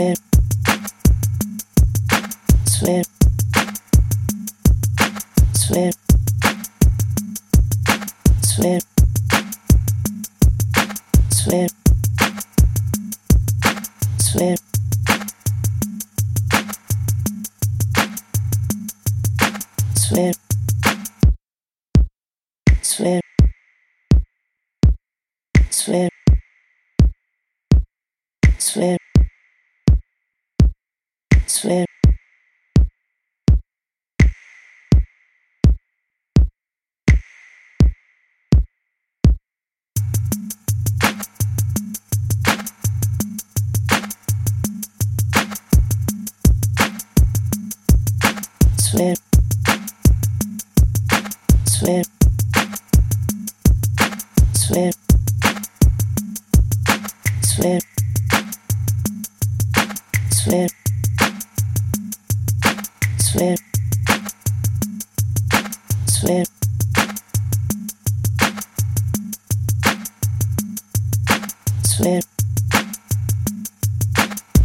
swear swear swear swear swear swear swear swear swear swear swear. Swear. Swear. Swear. Swear. Swear. Swear. Swear.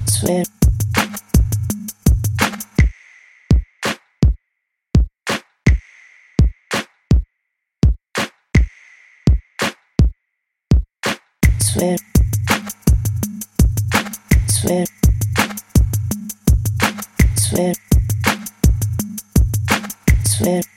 Swear swear. Swear. Swear. Swear.